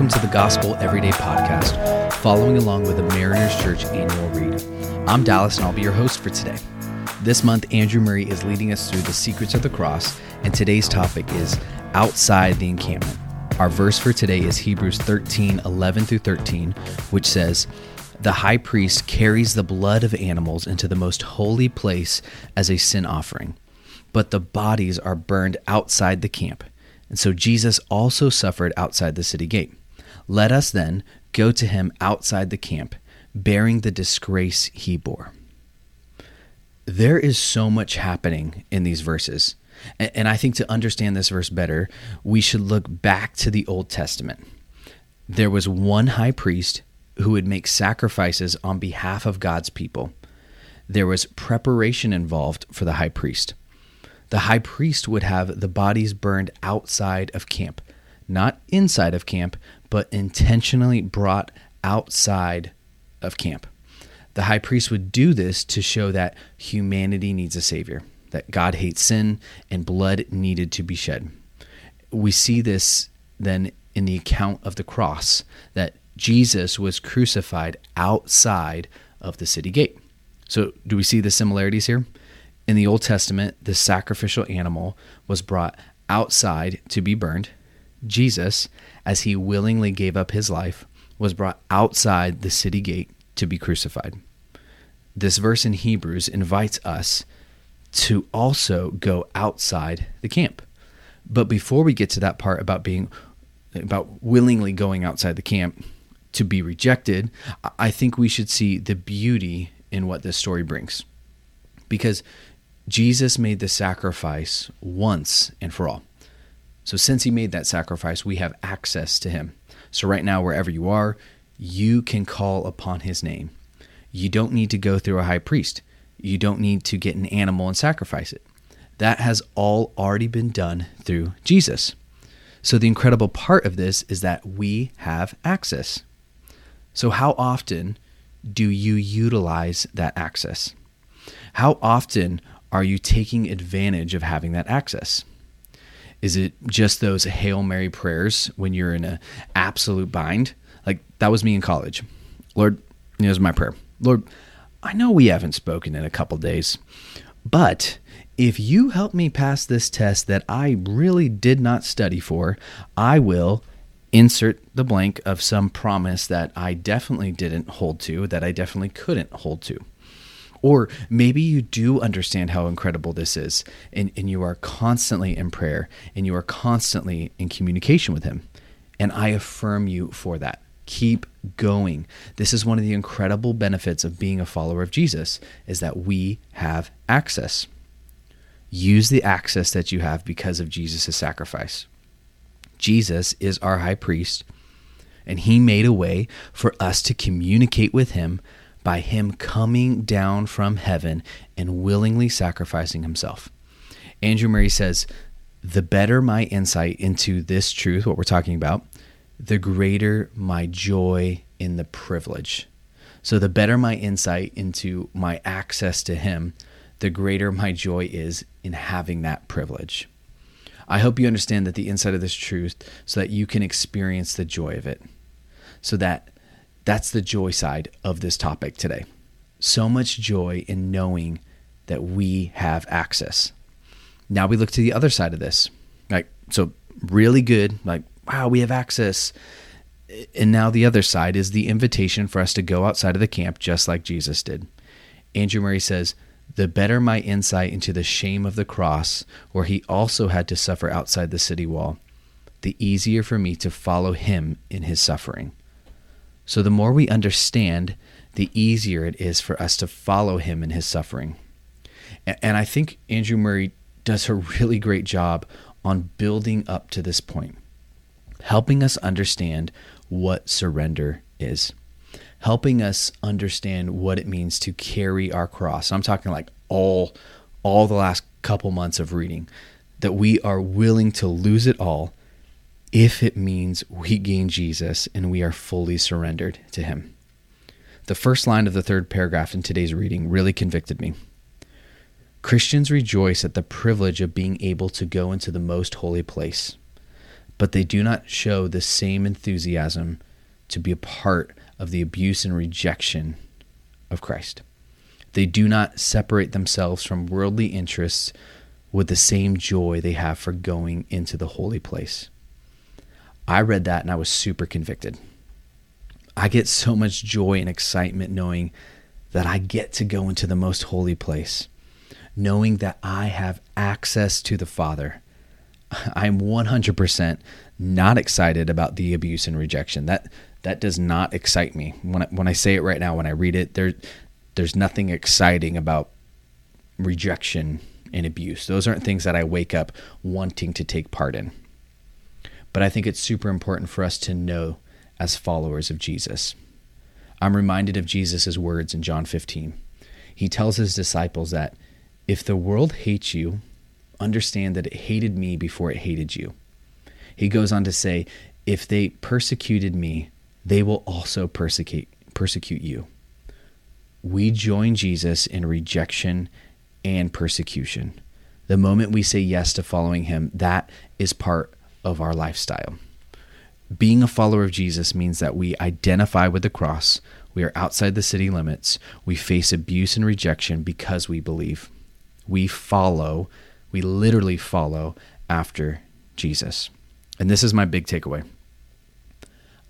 Welcome to the Gospel Everyday Podcast, following along with the Mariners Church annual read. I'm Dallas and I'll be your host for today. This month, Andrew Murray is leading us through the secrets of the cross, and today's topic is outside the encampment. Our verse for today is Hebrews 13 11 through 13, which says, The high priest carries the blood of animals into the most holy place as a sin offering, but the bodies are burned outside the camp. And so Jesus also suffered outside the city gate. Let us then go to him outside the camp, bearing the disgrace he bore. There is so much happening in these verses. And I think to understand this verse better, we should look back to the Old Testament. There was one high priest who would make sacrifices on behalf of God's people. There was preparation involved for the high priest the high priest would have the bodies burned outside of camp, not inside of camp, but intentionally brought outside of camp. The high priest would do this to show that humanity needs a savior, that God hates sin and blood needed to be shed. We see this then in the account of the cross, that Jesus was crucified outside of the city gate. So, do we see the similarities here? In the Old Testament, the sacrificial animal was brought outside to be burned. Jesus, as he willingly gave up his life, was brought outside the city gate to be crucified. This verse in Hebrews invites us to also go outside the camp. But before we get to that part about being about willingly going outside the camp to be rejected, I think we should see the beauty in what this story brings. Because Jesus made the sacrifice once and for all. So, since he made that sacrifice, we have access to him. So, right now, wherever you are, you can call upon his name. You don't need to go through a high priest. You don't need to get an animal and sacrifice it. That has all already been done through Jesus. So, the incredible part of this is that we have access. So, how often do you utilize that access? How often are you taking advantage of having that access? Is it just those Hail Mary prayers when you're in an absolute bind? Like that was me in college. Lord, here's my prayer. Lord, I know we haven't spoken in a couple days, but if you help me pass this test that I really did not study for, I will insert the blank of some promise that I definitely didn't hold to, that I definitely couldn't hold to. Or maybe you do understand how incredible this is, and, and you are constantly in prayer and you are constantly in communication with Him. And I affirm you for that. Keep going. This is one of the incredible benefits of being a follower of Jesus is that we have access. Use the access that you have because of Jesus' sacrifice. Jesus is our high priest, and he made a way for us to communicate with him by him coming down from heaven and willingly sacrificing himself. Andrew Murray says, The better my insight into this truth, what we're talking about, the greater my joy in the privilege. So, the better my insight into my access to him, the greater my joy is in having that privilege. I hope you understand that the insight of this truth so that you can experience the joy of it. So that that's the joy side of this topic today. So much joy in knowing that we have access. Now we look to the other side of this. Like, so really good, like, wow, we have access. And now the other side is the invitation for us to go outside of the camp just like Jesus did. Andrew Murray says, the better my insight into the shame of the cross, where he also had to suffer outside the city wall, the easier for me to follow him in his suffering. So the more we understand, the easier it is for us to follow him in his suffering. And I think Andrew Murray does a really great job on building up to this point, helping us understand what surrender is, helping us understand what it means to carry our cross. I'm talking like all all the last couple months of reading that we are willing to lose it all if it means we gain Jesus and we are fully surrendered to Him. The first line of the third paragraph in today's reading really convicted me. Christians rejoice at the privilege of being able to go into the most holy place. but they do not show the same enthusiasm to be a part of the abuse and rejection of Christ. They do not separate themselves from worldly interests with the same joy they have for going into the holy place. I read that and I was super convicted. I get so much joy and excitement knowing that I get to go into the most holy place, knowing that I have access to the Father. I'm 100% not excited about the abuse and rejection. That that does not excite me. When I, when I say it right now, when I read it, there there's nothing exciting about rejection and abuse. Those aren't things that I wake up wanting to take part in. But I think it's super important for us to know as followers of Jesus. I'm reminded of Jesus' words in John 15. He tells his disciples that if the world hates you, understand that it hated me before it hated you. He goes on to say, if they persecuted me, they will also persecute persecute you. We join Jesus in rejection and persecution. The moment we say yes to following him, that is part of our lifestyle. Being a follower of Jesus means that we identify with the cross, we are outside the city limits, we face abuse and rejection because we believe. We follow, we literally follow after Jesus. And this is my big takeaway.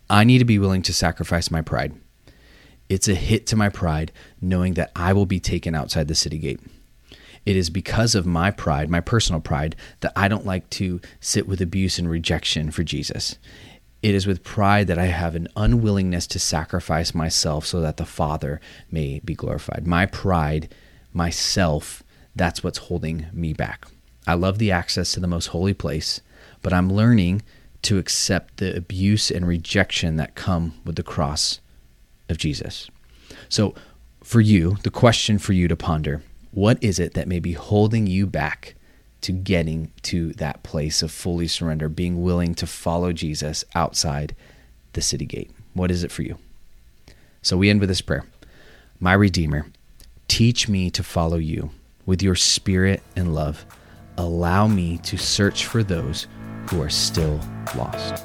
I need to be willing to sacrifice my pride. It's a hit to my pride knowing that I will be taken outside the city gate. It is because of my pride, my personal pride, that I don't like to sit with abuse and rejection for Jesus. It is with pride that I have an unwillingness to sacrifice myself so that the Father may be glorified. My pride, myself, that's what's holding me back. I love the access to the most holy place, but I'm learning to accept the abuse and rejection that come with the cross of Jesus. So, for you, the question for you to ponder what is it that may be holding you back to getting to that place of fully surrender, being willing to follow Jesus outside the city gate? What is it for you? So we end with this prayer My Redeemer, teach me to follow you with your spirit and love. Allow me to search for those who are still lost.